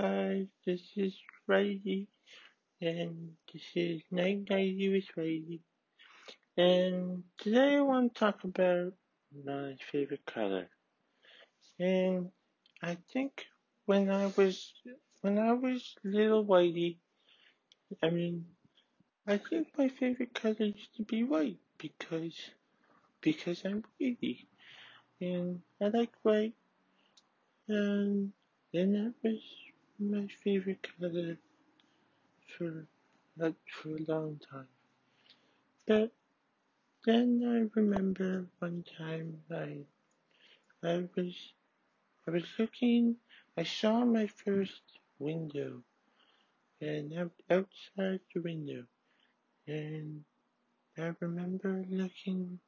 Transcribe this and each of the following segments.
Hi, this is Whitey, and this is Night Nighty with Whitey. And today I want to talk about my favorite color. And I think when I was when I was little whitey, I mean, I think my favorite color used to be white because because I'm whitey, and I like white, and and that was my favorite color for not for a long time. But then I remember one time I I was I was looking I saw my first window and out, outside the window and I remember looking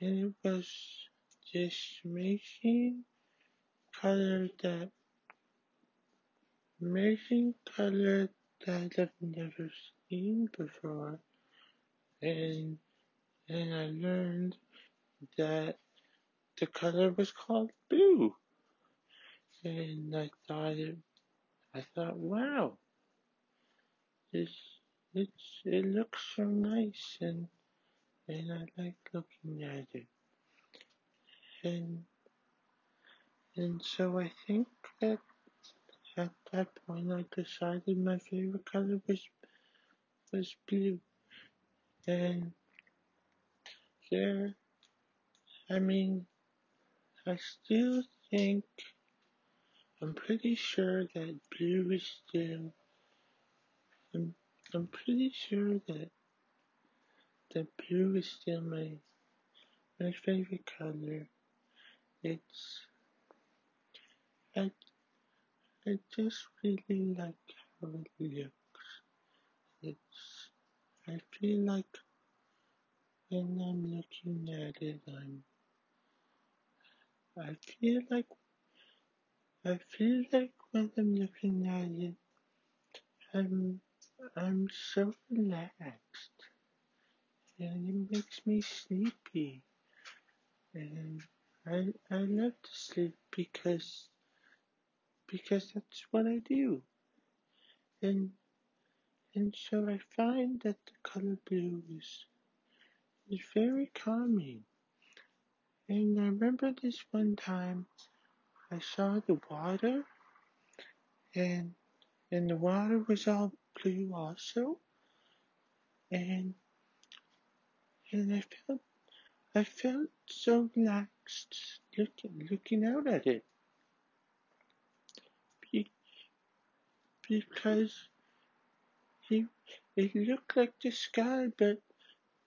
and it was this amazing color that amazing color that I've never seen before and and I learned that the color was called blue. And I thought it, I thought, wow, this, it's, it looks so nice and, and I like looking at it. And, and so I think that at that point I decided my favorite color was, was blue. And there, I mean, I still think, I'm pretty sure that blue is still, I'm, I'm pretty sure that, that blue is still my, my favorite color. It's, I just really like how it looks. It's, I feel like when I'm looking at it, I'm, I feel like, I feel like when I'm looking at it, I'm, I'm so relaxed. And it makes me sleepy. And I, I love to sleep because, because that's what I do. And, and so I find that the color blue is, is very calming. And I remember this one time I saw the water and and the water was all blue also. And and I felt I felt so relaxed looking looking out at it. Be, because it, it looked like the sky but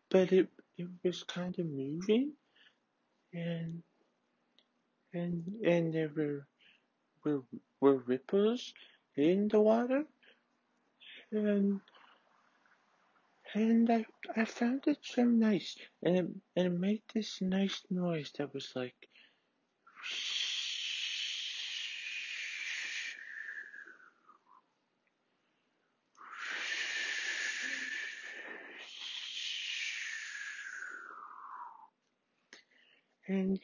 but it it was kind of moving. And and and there were were were ripples in the water. And and I, I found it so nice. And it, and it made this nice noise that was like and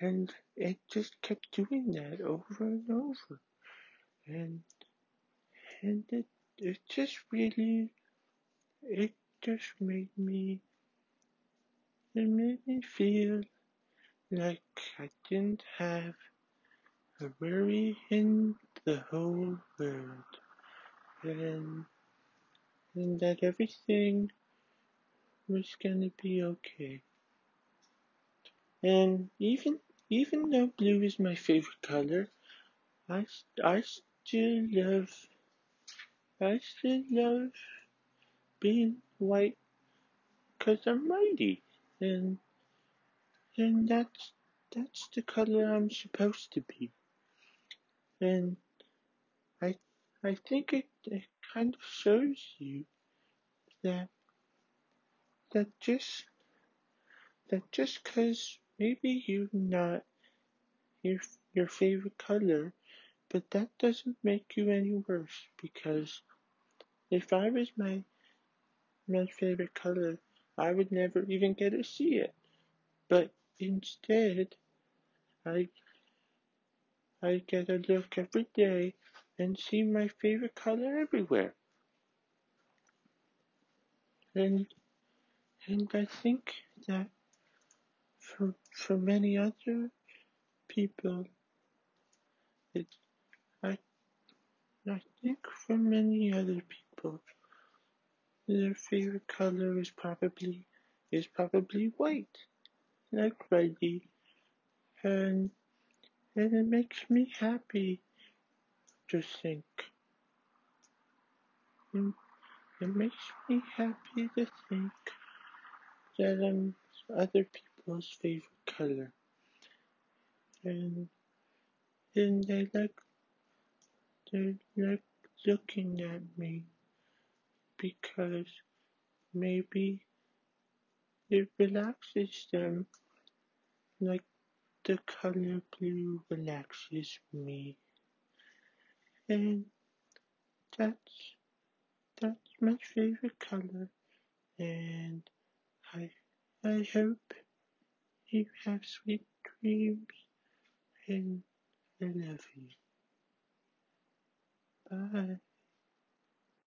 and it just kept doing that over and over and and it it just really it just made me it made me feel like I didn't have a worry in the whole world and and that everything was gonna be okay. And even even though blue is my favorite color, I, I still love I still love being white because I'm whitey and and that's that's the color I'm supposed to be. And I I think it, it kind of shows you that that just that just cause maybe you're not your your favorite color, but that doesn't make you any worse because if I was my my favorite color, I would never even get to see it. But instead, I I get a look every day and see my favorite color everywhere. And and I think that for for many other people, it I I think for many other people, their favorite color is probably is probably white, like Freddie, and and it makes me happy to think. It, it makes me happy to think that I'm other people's favorite color, and and they like they like looking at me because maybe it relaxes them. Like the color blue relaxes me. And that's that's my favorite color. And I I hope you have sweet dreams and I love you. Bye.